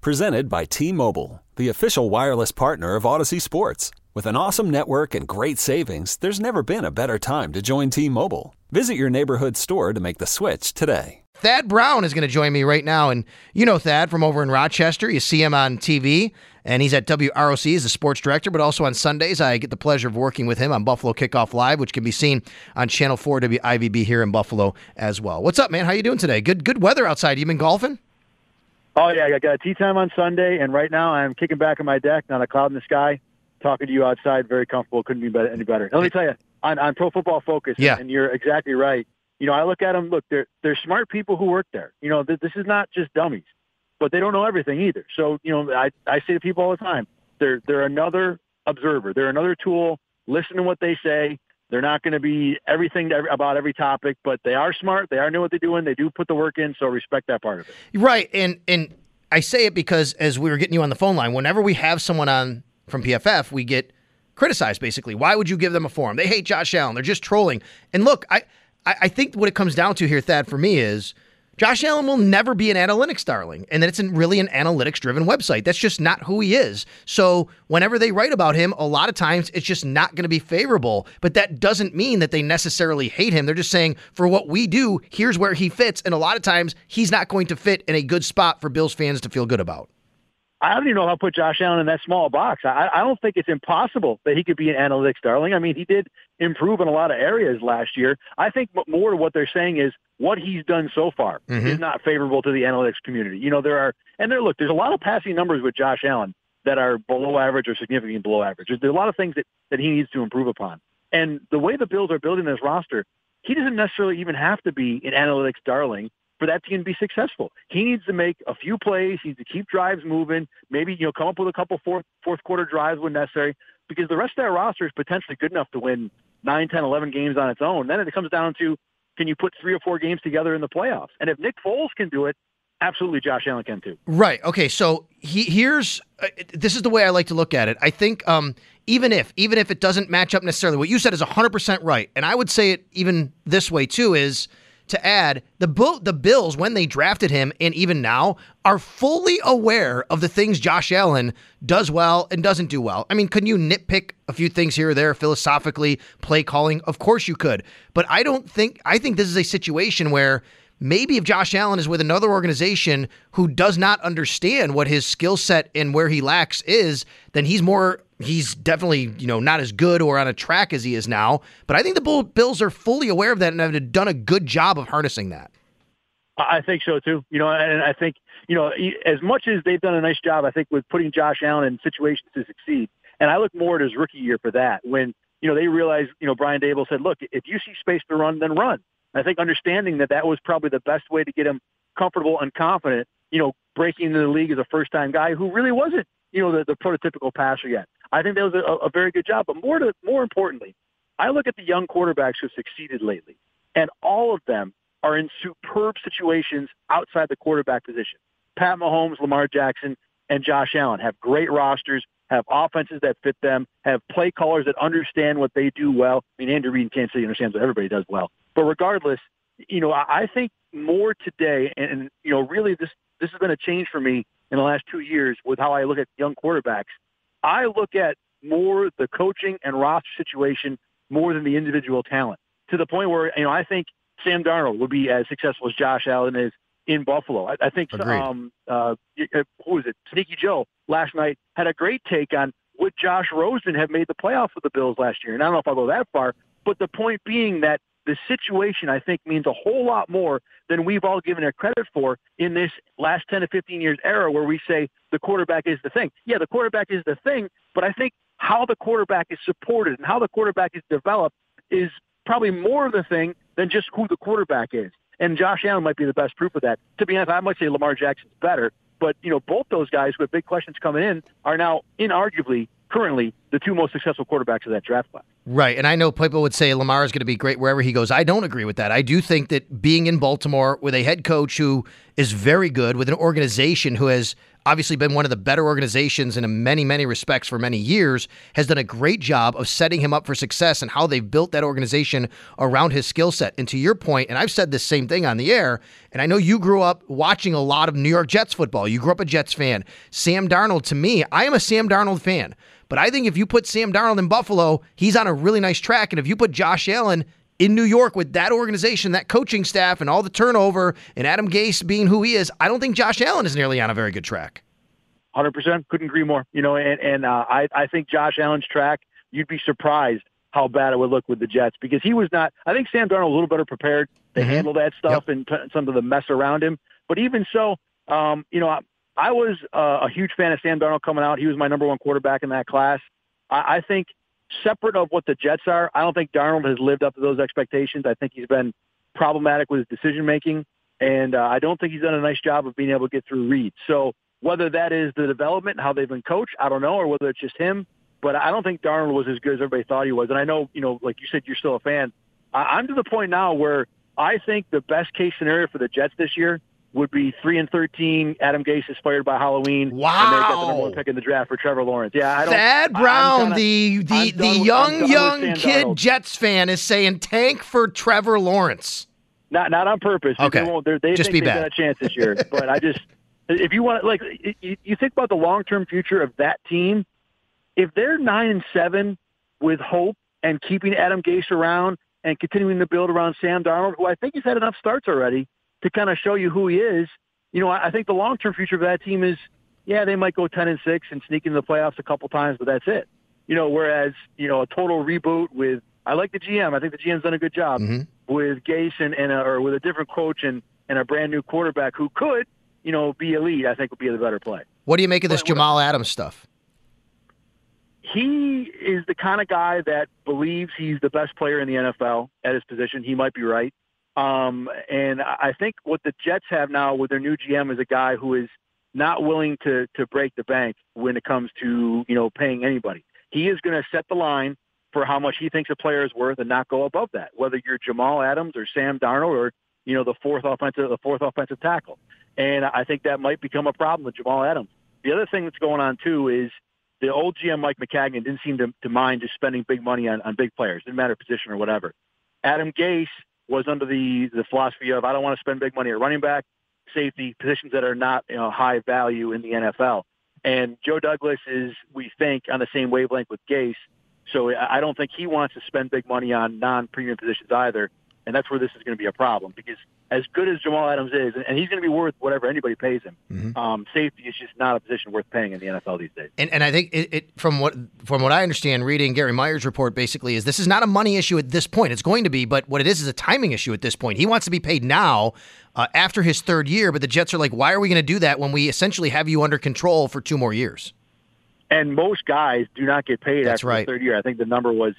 Presented by T Mobile, the official wireless partner of Audacy Sports. With an awesome network and great savings, there's never been a better time to join T Mobile. Visit your neighborhood store to make the switch today. Thad Brown is going to join me right now. And you know Thad from over in Rochester. You see him on TV, and he's at WROC as the sports director, but also on Sundays, I get the pleasure of working with him on Buffalo Kickoff Live, which can be seen on Channel 4 WIVB here in Buffalo as well. What's up, man? How you doing today? Good good weather outside. You been golfing? Oh, yeah. I got a tee time on Sunday, and right now I'm kicking back on my deck, not a cloud in the sky, talking to you outside. Very comfortable. Couldn't be better, any better. Let me tell you, on, on Pro Football Focus, Yeah. and you're exactly right you know, I look at them. Look, they're they're smart people who work there. You know, th- this is not just dummies, but they don't know everything either. So, you know, I I say to people all the time, they're they're another observer. They're another tool. Listen to what they say. They're not going to be everything every, about every topic, but they are smart. They are know what they're doing. They do put the work in. So respect that part of it. Right, and and I say it because as we were getting you on the phone line, whenever we have someone on from PFF, we get criticized basically. Why would you give them a forum? They hate Josh Allen. They're just trolling. And look, I I, I think what it comes down to here, Thad, for me is Josh Allen will never be an analytics darling, and that it's really an analytics driven website. That's just not who he is. So whenever they write about him, a lot of times it's just not going to be favorable. But that doesn't mean that they necessarily hate him. They're just saying, for what we do, here's where he fits. And a lot of times he's not going to fit in a good spot for Bills fans to feel good about. I don't even know how to put Josh Allen in that small box. I, I don't think it's impossible that he could be an analytics darling. I mean, he did improve in a lot of areas last year. I think more to what they're saying is what he's done so far Mhm. is not favorable to the analytics community. You know, there are, and there, look, there's a lot of passing numbers with Josh Allen that are below average or significantly below average. There's, there's a lot of things that, that he needs to improve upon. And the way the Bills are building this roster, he doesn't necessarily even have to be an analytics darling for that team to be successful. He needs to make a few plays. He needs to keep drives moving. Maybe you know come up with a couple fourth fourth quarter drives when necessary. Because the rest of that roster is potentially good enough to win 9, 10, 11 games on its own. Then it comes down to can you put three or four games together in the playoffs? And if Nick Foles can do it, absolutely Josh Allen can too. Right. Okay. So he here's uh, this is the way I like to look at it. I think um, even if even if it doesn't match up necessarily, what you said is 100 percent right, and I would say it even this way too is to add the Bill, the Bills when they drafted him and even now are fully aware of the things Josh Allen does well and doesn't do well. I mean, can you nitpick a few things here or there philosophically, play calling? Of course you could, but I don't think I think this is a situation where maybe if Josh Allen is with another organization who does not understand what his skill set and where he lacks is, then he's more he's definitely, you know, not as good or on a track as he is now. But I think the Bills are fully aware of that and have done a good job of harnessing that. I think so too. You know, and I think you know as much as they've done a nice job, I think with putting Josh Allen in situations to succeed. And I look more at his rookie year for that when you know they realized you know Brian Daboll said, look, if you see space to run, then run. I think understanding that that was probably the best way to get him comfortable and confident. You know, breaking into the league as a first time guy who really wasn't you know the, the prototypical passer yet. I think that was a, a very good job. But more to more importantly, I look at the young quarterbacks who succeeded lately, and all of them are in superb situations outside the quarterback position. Pat Mahomes, Lamar Jackson, and Josh Allen have great rosters, have offenses that fit them, have play callers that understand what they do well. I mean, Andrew Reid in Kansas City understands what everybody does well. But regardless, you know, I I think more today, and, and you know, really this this has been a change for me in the last two years with how I look at young quarterbacks. I look at more the coaching and roster situation more than the individual talent to the point where you know I think Sam Darnold would be as successful as Josh Allen is in Buffalo. I, I think Agreed. um, uh, uh, who was it? Sneaky Joe last night had a great take on would Josh Rosen have made the playoffs with the Bills last year. And I don't know if I'll go that far, but the point being that the situation I think means a whole lot more than we've all given it credit for in this last 10 to 15 years era where we say the quarterback is the thing. Yeah, the quarterback is the thing, but I think how the quarterback is supported and how the quarterback is developed is probably more of the thing than just who the quarterback is. And Josh Allen might be the best proof of that. To be honest, I might say Lamar Jackson's better, But you know, both those guys with big questions coming in are now inarguably currently the two most successful quarterbacks of that draft class. Right. And I know people would say Lamar is going to be great wherever he goes. I don't agree with that. I do think that being in Baltimore with a head coach who is very good, with an organization who has obviously been one of the better organizations in many, many respects for many years, has done a great job of setting him up for success and how they've built that organization around his skill set. And to your point, and I've said this same thing on the air, and I know you grew up watching a lot of New York Jets football. You grew up a Jets fan. Sam Darnold, to me, I am a Sam Darnold fan. But I think if you put Sam Darnold in Buffalo, he's on a really nice track. And if you put Josh Allen in New York with that organization, that coaching staff, and all the turnover, and Adam Gase being who he is, I don't think Josh Allen is nearly on a very good track. Hundred percent, couldn't agree more. You know, and and uh, I I think Josh Allen's track, you'd be surprised how bad it would look with the Jets because he was not. I think Sam Darnold was a little better prepared to mm-hmm. handle that stuff yep. and t- some of the mess around him. But even so, um, you know, I was uh, a huge fan of Sam Darnold coming out. He was my number one quarterback in that class. I, I think separate of what the Jets are, I don't think Darnold has lived up to those expectations. I think he's been problematic with his decision making, and uh, I don't think he's done a nice job of being able to get through reads. So whether that is the development, how they've been coached, I don't know, or whether it's just him. But I don't think Darnold was as good as everybody thought he was. And I know, you know, like you said, you're still a fan. I'm to the point now where I think the best case scenario for the Jets this year would be three and thirteen. Adam Gase is fired by Halloween. Wow! And they got the number one pick in the draft for Trevor Lawrence. Yeah, I don't. Thad Brown, kinda, the the the young young kid Darnold. Jets fan, is saying tank for Trevor Lawrence. Not not on purpose. Okay. They, won't, they just think be they bad. got a chance this year, but I just if you want like you, you think about the long term future of that team, if they're nine and seven with hope and keeping Adam Gase around and continuing to build around Sam Darnold, who I think he's had enough starts already to kind of show you who he is. You know, I think the long term future of that team is, yeah, they might go ten and six and sneak into the playoffs a couple times, but that's it. You know, whereas you know a total reboot with I like the GM. I think the GM's done a good job mm-hmm. with Gase and, and a, or with a different coach and and a brand new quarterback who could, you know, be elite. I think would be the better play. What do you make of this Jamal Adams stuff? He is the kind of guy that believes he's the best player in the NFL at his position. He might be right. Um, and I think what the Jets have now with their new GM is a guy who is not willing to to break the bank when it comes to you know paying anybody. He is going to set the line for how much he thinks a player is worth and not go above that. Whether you're Jamal Adams or Sam Darnold or you know the fourth offensive the fourth offensive tackle, and I think that might become a problem with Jamal Adams. The other thing that's going on too is the old GM Mike Maccagnan didn't seem to, to mind just spending big money on, on big players, didn't matter position or whatever. Adam Gase was under the the philosophy of I don't want to spend big money at running back, safety, positions that are not you know, high value in the NFL. And Joe Douglas is, we think, on the same wavelength with Gase. So I don't think he wants to spend big money on non-premium positions either. And that's where this is going to be a problem because as good as Jamal Adams is, and he's going to be worth whatever anybody pays him. Mm-hmm. Um, safety is just not a position worth paying in the NFL these days. And, and I think it, it, from what from what I understand, reading Gary Myers' report, basically is this is not a money issue at this point. It's going to be, but what it is is a timing issue at this point. He wants to be paid now. Uh, after his third year, but the Jets are like, why are we going to do that when we essentially have you under control for two more years? And most guys do not get paid That's after right. the third year. I think the number was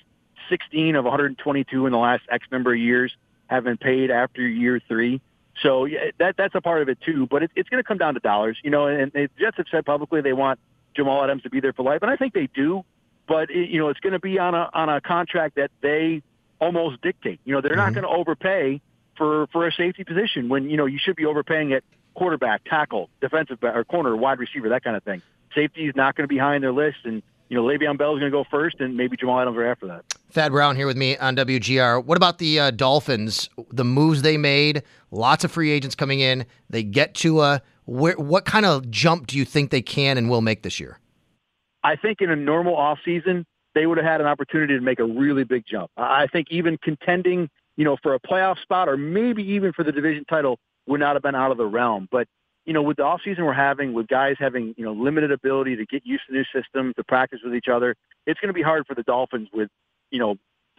16 of 122 in the last X number of years have been paid after year three. So yeah, that that's a part of it too. But it, it's going to come down to dollars, you know. And the Jets have said publicly they want Jamal Adams to be there for life, and I think they do. But it, you know, it's going to be on a on a contract that they almost dictate. You know, they're Mm-hmm. not going to overpay for for a safety position when you know you should be overpaying at quarterback, tackle, defensive back, or corner, wide receiver, that kind of thing. Safety is not going to be high on their list, and you know, Le'Veon Bell is going to go first, and maybe Jamal Adams right after that. Thad Brown here with me on WGR. What about the uh, Dolphins? The moves they made, lots of free agents coming in. They get to a where, what kind of jump do you think they can and will make this year? I think in a normal offseason, they would have had an opportunity to make a really big jump. I think even contending, you know, for a playoff spot or maybe even for the division title would not have been out of the realm. But you know, with the offseason we're having, with guys having, you know, limited ability to get used to new systems, to practice with each other, it's going to be hard for the Dolphins with, you know,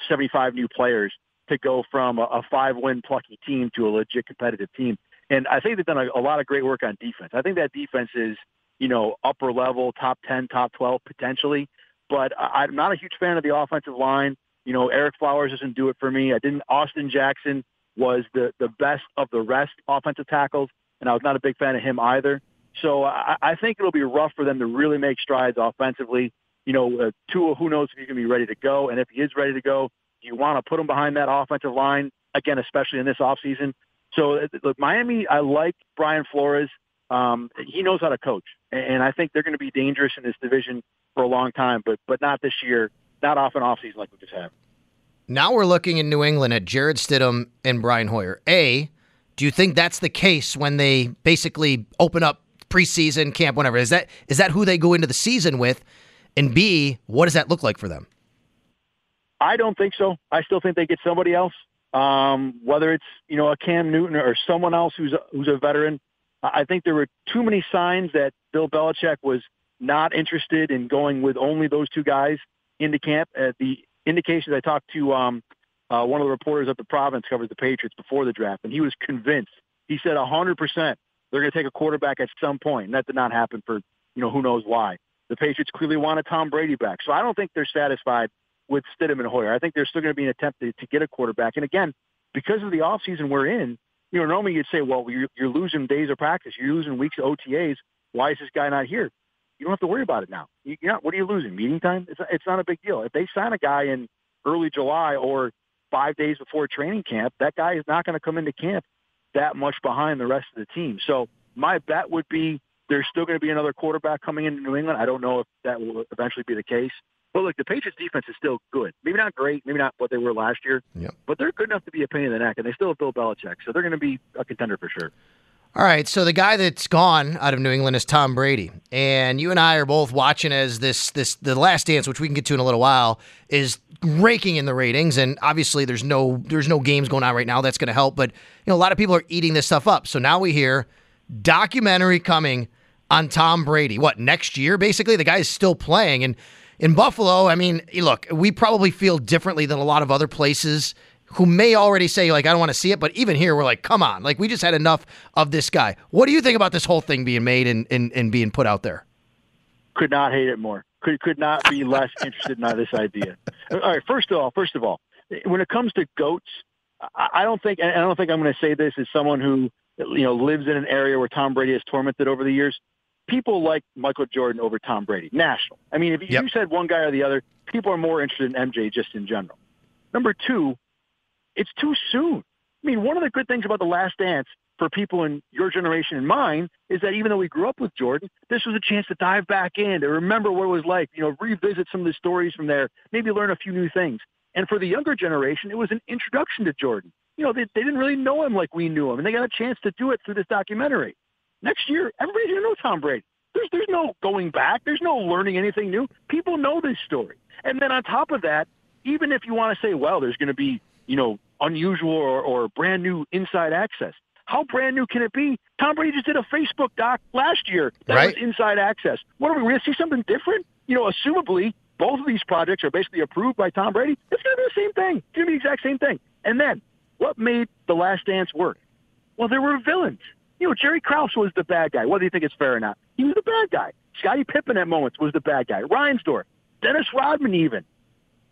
75 new players to go from a, a five-win plucky team to a legit competitive team. And I think they've done a, a lot of great work on defense. I think that defense is, you know, upper level, top 10, top 12 potentially. But I, I'm not a huge fan of the offensive line. You know, Ereck Flowers doesn't do it for me. I didn't. Austin Jackson was the the best of the rest offensive tackles and I was not a big fan of him either. So I, I think it'll be rough for them to really make strides offensively. You know, uh, Tua, who knows if he's going to be ready to go, and if he is ready to go, do you want to put him behind that offensive line again, especially in this offseason? So uh, look, Miami, I like Brian Flores. Um, he knows how to coach, and I think they're going to be dangerous in this division for a long time, but but not this year, not off an offseason like we just had. Now we're looking in New England at Jarrett Stidham and Brian Hoyer. A, do you think that's the case when they basically open up preseason camp, whatever? Is that is that who they go into the season with? And B, what does that look like for them? I don't think so. I still think they get somebody else, um, whether it's you know a Cam Newton or someone else who's a, who's a veteran. I think there were too many signs that Bill Belichick was not interested in going with only those two guys into camp. Uh, the indications I talked to um, uh, one of the reporters at the province covers the Patriots before the draft, and he was convinced. He said 100% they're going to take a quarterback at some point, and that did not happen for you know who knows why. The Patriots clearly wanted Tom Brady back, so I don't think they're satisfied with Stidham and Hoyer. I think there's still going to be an attempt to, to get a quarterback, and again, because of the offseason we're in, you know, normally you'd say, well, you're, you're losing days of practice, you're losing weeks of OTAs. Why is this guy not here? You don't have to worry about it now. You, you're not, what are you losing? Meeting time? It's, it's not a big deal. If they sign a guy in early July or five days before training camp, that guy is not going to come into camp that much behind the rest of the team. So my bet would be there's still going to be another quarterback coming into New England. I don't know if that will eventually be the case. But look, the Patriots defense is still good. Maybe not great, maybe not what they were last year, yep. but they're good enough to be a pain in the neck, and they still have Bill Belichick, so they're going to be a contender for sure. All right, so the guy that's gone out of New England is Tom Brady, and you and I are both watching as this this the Last Dance, which we can get to in a little while, is raking in the ratings, and obviously there's no there's no games going on right now that's going to help, but you know a lot of people are eating this stuff up. So now we hear documentary coming on Tom Brady. What next year? Basically, the guy is still playing, and in Buffalo, I mean, look, we probably feel differently than a lot of other places who may already say like I don't want to see it, but even here we're like, come on, like we just had enough of this guy. What do you think about this whole thing being made and, and, and being put out there? Could not hate it more. Could could not be less interested in this idea. All right, first of all, first of all, when it comes to goats, I don't think I don't think I'm going to say this as someone who you know lives in an area where Tom Brady has tormented over the years. People like Michael Jordan over Tom Brady, national. I mean, if yep. you said one guy or the other, people are more interested in MJ just in general. Number two, it's too soon. I mean, one of the good things about The Last Dance for people in your generation and mine is that even though we grew up with Jordan, this was a chance to dive back in, to remember what it was like, you know, revisit some of the stories from there, maybe learn a few new things. And for the younger generation, it was an introduction to Jordan. You know, they, they didn't really know him like we knew him, and they got a chance to do it through this documentary. Next year, everybody's going to know Tom Brady. There's, there's no going back. There's no learning anything new. People know this story. And then on top of that, even if you want to say, well, there's going to be you know, unusual or, or brand new inside access. How brand new can it be? Tom Brady just did a Facebook doc last year that right. was inside access. What are we going to see something different? You know, assumably both of these projects are basically approved by Tom Brady. It's going to be the same thing. It's going to be the exact same thing. And then, what made The Last Dance work? Well, there were villains. You know, Jerry Krause was the bad guy, whether you think it's fair or not. He was the bad guy. Scottie Pippen at moments was the bad guy. Reinsdorf, Dennis Rodman even.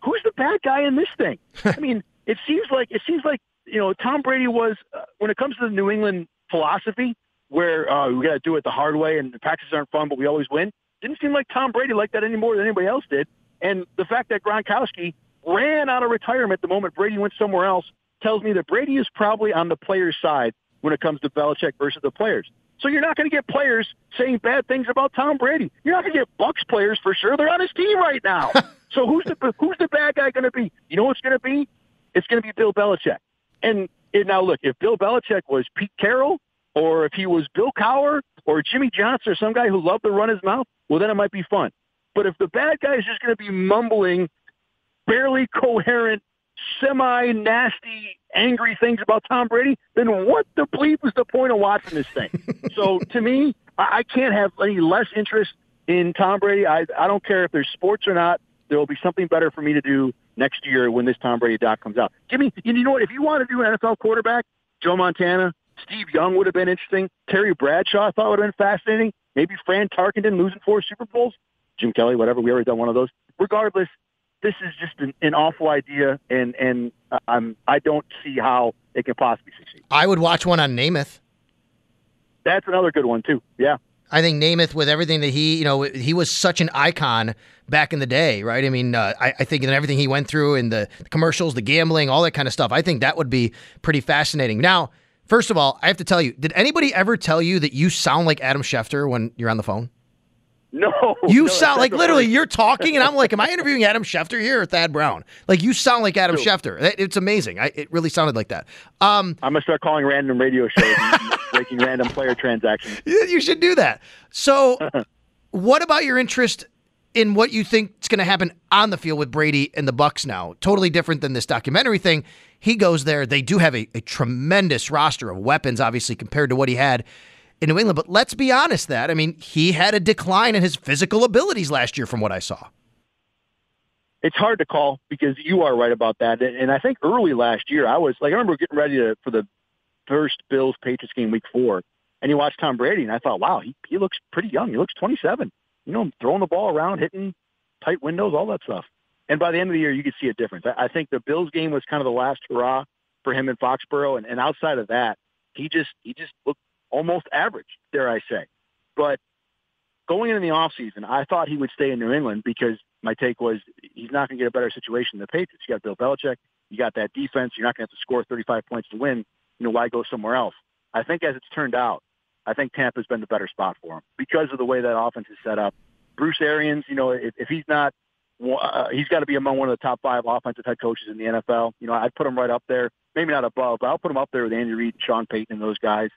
Who's the bad guy in this thing? I mean, it seems like it seems like you know Tom Brady was uh, when it comes to the New England philosophy, where uh, we got to do it the hard way and the practices aren't fun, but we always win. Didn't seem like Tom Brady liked that any more than anybody else did. And the fact that Gronkowski ran out of retirement the moment Brady went somewhere else tells me that Brady is probably on the player's side when it comes to Belichick versus the players. So you're not going to get players saying bad things about Tom Brady. You're not going to get Bucs players for sure. They're on his team right now. so who's the who's the bad guy going to be? You know what's going to be? It's going to be Bill Belichick. And, and now look, if Bill Belichick was Pete Carroll or if he was Bill Cowher or Jimmy Johnson or some guy who loved to run his mouth, well, then it might be fun. But if the bad guy is just going to be mumbling barely coherent, semi nasty, angry things about Tom Brady, then what the bleep is the point of watching this thing? so to me, I can't have any less interest in Tom Brady. I, I don't care if there's sports or not. There will be something better for me to do next year when this Tom Brady doc comes out. Give me, you know what? If you want to do an NFL quarterback, Joe Montana, Steve Young would have been interesting. Terry Bradshaw I thought would have been fascinating. Maybe Fran Tarkenton losing four Super Bowls. Jim Kelly, whatever. We already done one of those. Regardless, this is just an, an awful idea, and and uh, I'm I don't see how it can possibly succeed. I would watch one on Namath. That's another good one too. Yeah. I think Namath, with everything that he, you know, he was such an icon back in the day, right? I mean, uh, I, I, think in everything he went through in the commercials, the gambling, all that kind of stuff, I think that would be pretty fascinating. Now, first of all, I have to tell you, did anybody ever tell you that you sound like Adam Schefter when you're on the phone? No. You no, sound like literally you're talking, and I'm like, am I interviewing Adam Schefter here or Thad Brown? Like you sound like Adam Schefter. It's amazing. I, it really sounded like that. Um, I'm gonna start calling random radio shows, making random player transactions. You should do that. So, what about your interest in what you think is going to happen on the field with Brady and the Bucs now? Totally different than this documentary thing. He goes there. They do have a, a tremendous roster of weapons, obviously compared to what he had in New England. But let's be honest, that I mean, he had a decline in his physical abilities last year, from what I saw. It's hard to call because you are right about that. And I think early last year, I was like, I remember getting ready to, for the first Bills Patriots game week four, and you watch Tom Brady, and I thought, wow, he, he looks pretty young. He looks 27. You know, throwing the ball around, hitting tight windows, all that stuff. And by the end of the year, you could see a difference. I, I think the Bills game was kind of the last hurrah for him in Foxborough, and, and outside of that, he just he just looked almost average, dare I say. But going into the offseason, I thought he would stay in New England because my take was he's not going to get a better situation than the Patriots. You got Bill Belichick, you got that defense. You're not going to have to score 35 points to win. You know why go somewhere else? I think as it's turned out, I think Tampa's been the better spot for him because of the way that offense is set up. Bruce Arians, you know, if, if he's not, uh, he's got to be among one of the top five offensive head coaches in the NFL. You know, I'd put him right up there. Maybe not above, but I'll put him up there with Andy Reid, and Sean Payton, and those guys.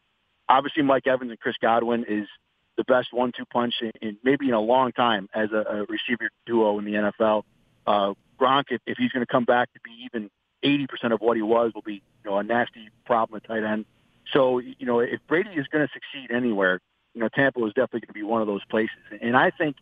Obviously, Mike Evans and Chris Godwin is the best one-two punch in, in maybe in a long time as a, a receiver duo in the NFL. Uh, Gronk, if, if he's going to come back to be even 80% of what he was, will be you know a nasty problem at tight end. So you know if Brady is going to succeed anywhere, you know Tampa is definitely going to be one of those places. And I think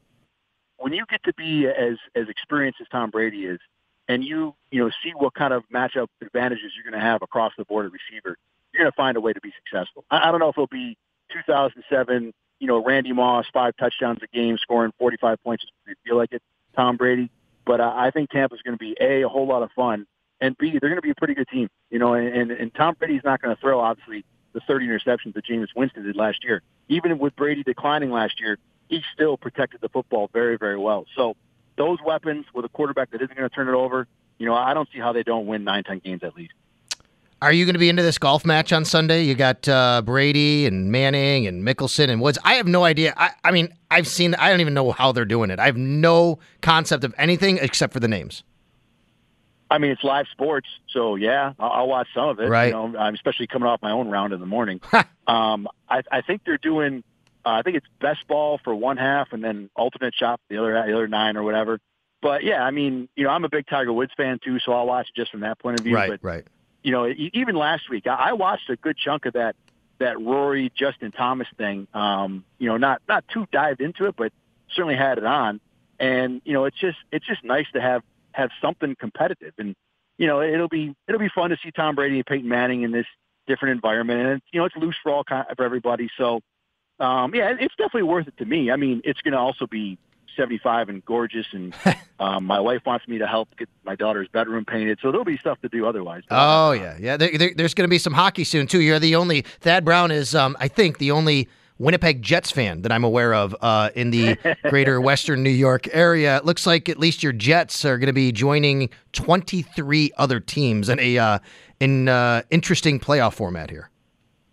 when you get to be as as experienced as Tom Brady is, and you you know see what kind of matchup advantages you're going to have across the board at receiver, you're going to find a way to be successful. I, I don't know if it'll be 2007, you know, Randy Moss, five touchdowns a game, scoring 45 points. If feel like it, Tom Brady. But uh, I think Tampa's going to be a a whole lot of fun, and b they're going to be a pretty good team. You know, and and, and Tom Brady's not going to throw obviously the 30 interceptions that Jameis Winston did last year. Even with Brady declining last year, he still protected the football very very well. So those weapons with a quarterback that isn't going to turn it over, you know, I don't see how they don't win nine, ten games at least. Are you going to be into this golf match on Sunday? You got uh, Brady and Manning and Mickelson and Woods. I have no idea. I, I, mean, I've seen. I don't even know how they're doing it. I have no concept of anything except for the names. I mean, it's live sports, so yeah, I'll, I'll watch some of it. Right. You know, I'm especially coming off my own round in the morning. um, I, I think they're doing. Uh, I think it's best ball for one half, and then alternate shot the other the other nine or whatever. But yeah, I mean, you know, I'm a big Tiger Woods fan too, so I'll watch it just from that point of view. Right. But, right you know, even last week, I watched a good chunk of that that Rory Justin Thomas thing. Um, you know, not not too dived into it, but certainly had it on. And you know, it's just it's just nice to have have something competitive. And you know, it'll be it'll be fun to see Tom Brady and Peyton Manning in this different environment. And you know, it's loose for all for everybody. So um, yeah, it's definitely worth it to me. I mean, it's going to also be 75 and gorgeous, and um, my wife wants me to help get my daughter's bedroom painted. So there'll be stuff to do otherwise. Oh yeah, yeah. There, there, there's going to be some hockey soon too. You're the only Thad Brown is, um, I think, the only Winnipeg Jets fan that I'm aware of uh, in the greater Western New York area. It looks like at least your Jets are going to be joining 23 other teams in a uh, in uh, interesting playoff format here.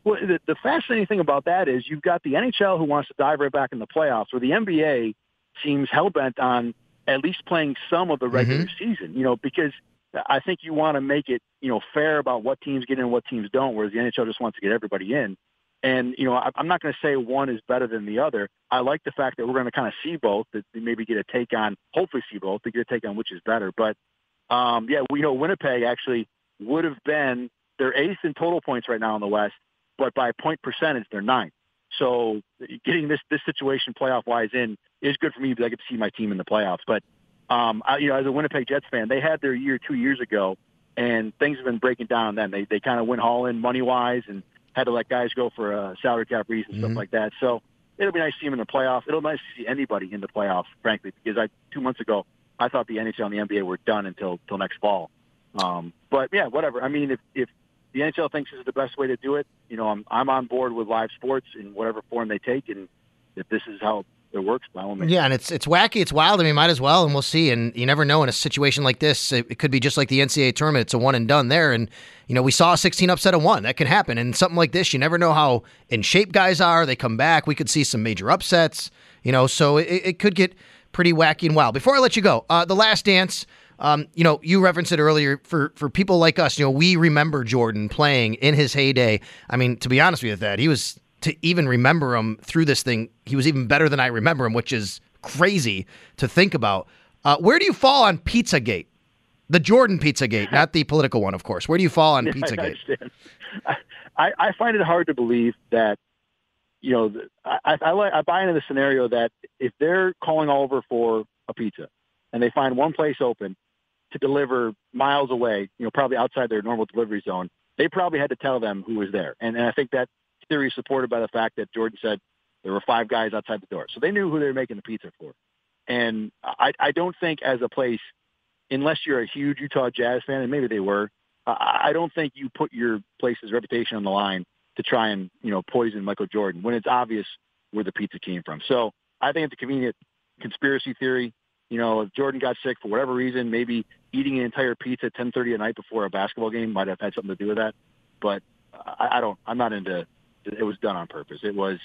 Well, the, the fascinating thing about that is you've got the NHL who wants to dive right back in the playoffs, or the NBA seems hell bent on at least playing some of the regular mm-hmm. season. You know, because I think you want to make it you know fair about what teams get in and what teams don't. Whereas the NHL just wants to get everybody in. And you know, I'm not going to say one is better than the other. I like the fact that we're going to kind of see both, that maybe get a take on, hopefully see both, to get a take on which is better. But um, yeah, we know Winnipeg actually would have been they're eighth in total points right now in the West, but by point percentage they're ninth. So getting this this situation playoff wise in is good for me because I get to see my team in the playoffs. But um, I, you know, as a Winnipeg Jets fan, they had their year two years ago, and things have been breaking down. Then they they kind of went all in money wise and had to let guys go for uh, salary cap reasons and mm-hmm. stuff like that. So it'll be nice to see them in the playoffs. It'll be nice to see anybody in the playoffs, frankly, because I two months ago I thought the NHL and the NBA were done until until next fall. Um, but yeah, whatever. I mean, if if the NHL thinks this is the best way to do it, you know, I'm I'm on board with live sports in whatever form they take, and if this is how it works, by all means. Yeah, and it's it's wacky, it's wild. I mean, might as well, and we'll see. And you never know in a situation like this. It, it could be just like the NCAA tournament; it's a one and done there. And you know, we saw a 16 upset of one. That can happen. And something like this, you never know how in shape guys are. They come back. We could see some major upsets. You know, so it, it could get pretty wacky and wild. Before I let you go, uh, the Last Dance. Um, you know, you referenced it earlier. For for people like us, you know, we remember Jordan playing in his heyday. I mean, to be honest with you, that he was to even remember him through this thing, he was even better than I remember him, which is crazy to think about. Uh, where do you fall on Pizzagate? The Jordan Pizzagate, not the political one, of course. Where do you fall on Pizzagate? I, I, I find it hard to believe that, you know, I, I, I buy into the scenario that if they're calling all over for a pizza and they find one place open to deliver miles away, you know, probably outside their normal delivery zone, they probably had to tell them who was there. And, and I think that theory is supported by the fact that Jordan said there were five guys outside the door. So they knew who they were making the pizza for. And I, I don't think as a place, unless you're a huge Utah Jazz fan, and maybe they were, I don't think you put your place's reputation on the line to try and, you know, poison Michael Jordan when it's obvious where the pizza came from. So I think it's a convenient conspiracy theory. You know, if Jordan got sick for whatever reason, maybe eating an entire pizza at 10:30 at night before a basketball game might have had something to do with that. But I, I don't. I'm not into it was done on purpose. It was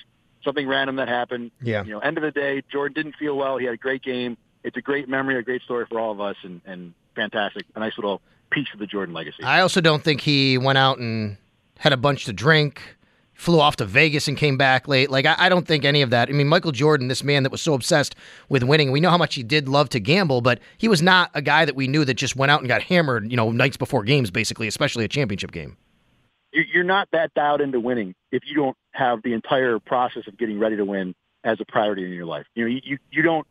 something random that happened. Yeah. You know, end of the day, Jordan didn't feel well. He had a great game. It's a great memory, a great story for all of us, and, and fantastic. A nice little piece of the Jordan legacy. I also don't think he went out and had a bunch to drink, flew off to Vegas and came back late. Like, I, I don't think any of that. I mean, Michael Jordan, this man that was so obsessed with winning, we know how much he did love to gamble, but he was not a guy that we knew that just went out and got hammered, you know, nights before games, basically, especially a championship game you're not that dialed into winning if you don't have the entire process of getting ready to win as a priority in your life. You know, you you don't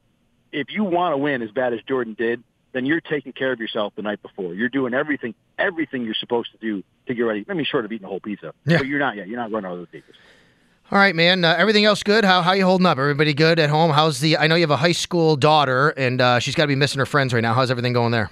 if you want to win as bad as Jordan did, then you're taking care of yourself the night before. You're doing everything everything you're supposed to do to get ready. I mean, short of eating a whole pizza, yeah. but you're not yet. You're not running out of those pizzas. All right, man. Uh, everything else good? How how you holding up? Everybody good at home? How's the? I know you have a high school daughter, and uh, she's got to be missing her friends right now. How's everything going there?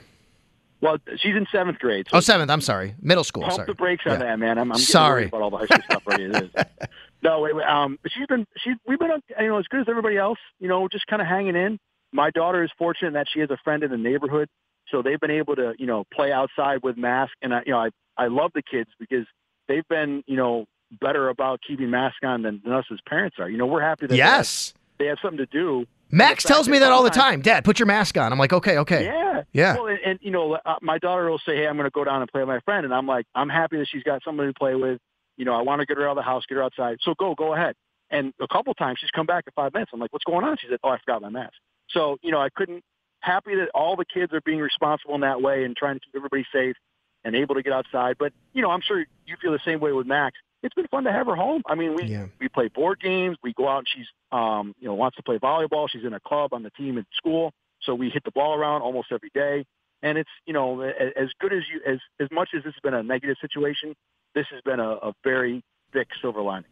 Well, she's in seventh grade. So oh, seventh. I'm sorry. Middle school. Pump sorry. the brakes on yeah. that, man. I'm, I'm sorry about all the high school stuff already. It is. No, wait, wait, um, she's been she we've been you know as good as everybody else. You know, just kind of hanging in. My daughter is fortunate that she has a friend in the neighborhood, so they've been able to you know play outside with masks. And I, you know, I I love the kids because they've been you know better about keeping masks on than, than us as parents are. You know, we're happy that yes they have, they have something to do. Max tells me that all the time. Dad, put your mask on. I'm like, okay, okay. Yeah, yeah. Well, and, and you know, uh, my daughter will say, "Hey, I'm going to go down and play with my friend," and I'm like, "I'm happy that she's got somebody to play with. You know, I want to get her out of the house, get her outside. So go, go ahead." And a couple times she's come back in five minutes. I'm like, "What's going on?" She said, "Oh, I forgot my mask." So you know, I couldn't happy that all the kids are being responsible in that way and trying to keep everybody safe and able to get outside. But you know, I'm sure you feel the same way with Max it's been fun to have her home. I mean, we yeah. we play board games. We go out and she's um, you know wants to play volleyball. She's in a club on the team at school, so we hit the ball around almost every day. And it's you know as good as you as as much as this has been a negative situation, this has been a, a very thick silver lining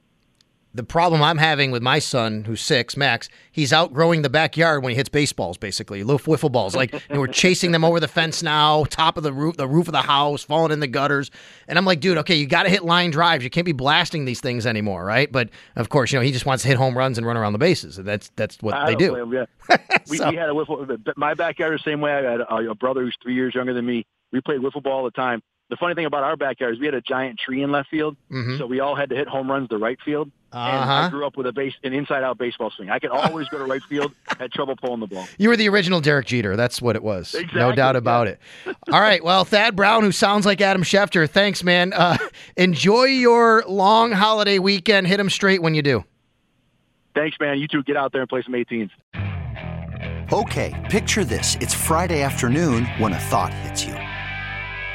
the problem I'm having with my son, who's six, Max, he's outgrowing the backyard when he hits baseballs, basically, little wiffle balls. Like you know, we're chasing them over the fence now, top of the roof, the roof of the house, falling in the gutters. And I'm like, dude, okay, you got to hit line drives. You can't be blasting these things anymore, right? But of course, you know, he just wants to hit home runs and run around the bases. That's that's what I they do. Him, yeah. we, so. we, had a wiffle. My backyard the same way. I had a, a brother who's three years younger than me. We played wiffle ball all the time the funny thing about our backyard is we had a giant tree in left field, mm-hmm. so we all had to hit home runs to right field. Uh-huh. And I grew up with a base, an inside-out baseball swing. I could always go to right field. Had trouble pulling the ball. You were the original Derek Jeter. That's what it was. Exactly. No doubt about yeah. it. All right. Well, Thad Brown, who sounds like Adam Schefter. Thanks, man. Uh, enjoy your long holiday weekend. Hit them straight when you do. Thanks, man. You two get out there and play some 18s. Okay. Picture this: it's Friday afternoon when a thought hits you.